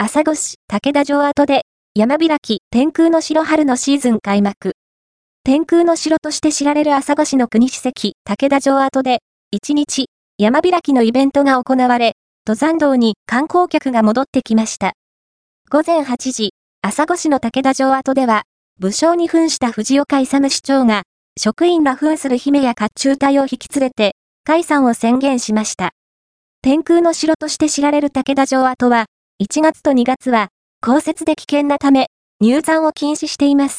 朝来市武田城跡で、山開き天空の城春のシーズン開幕。天空の城として知られる朝来市の国史跡武田城跡で、1日、山開きのイベントが行われ、登山道に観光客が戻ってきました。午前8時、朝来市の武田城跡では、武将に扮した藤岡勇市長が、職員ら扮する姫や甲冑隊を引き連れて、解散を宣言しました。天空の城として知られる武田城跡は、1月と2月は、降雪で危険なため、入山を禁止しています。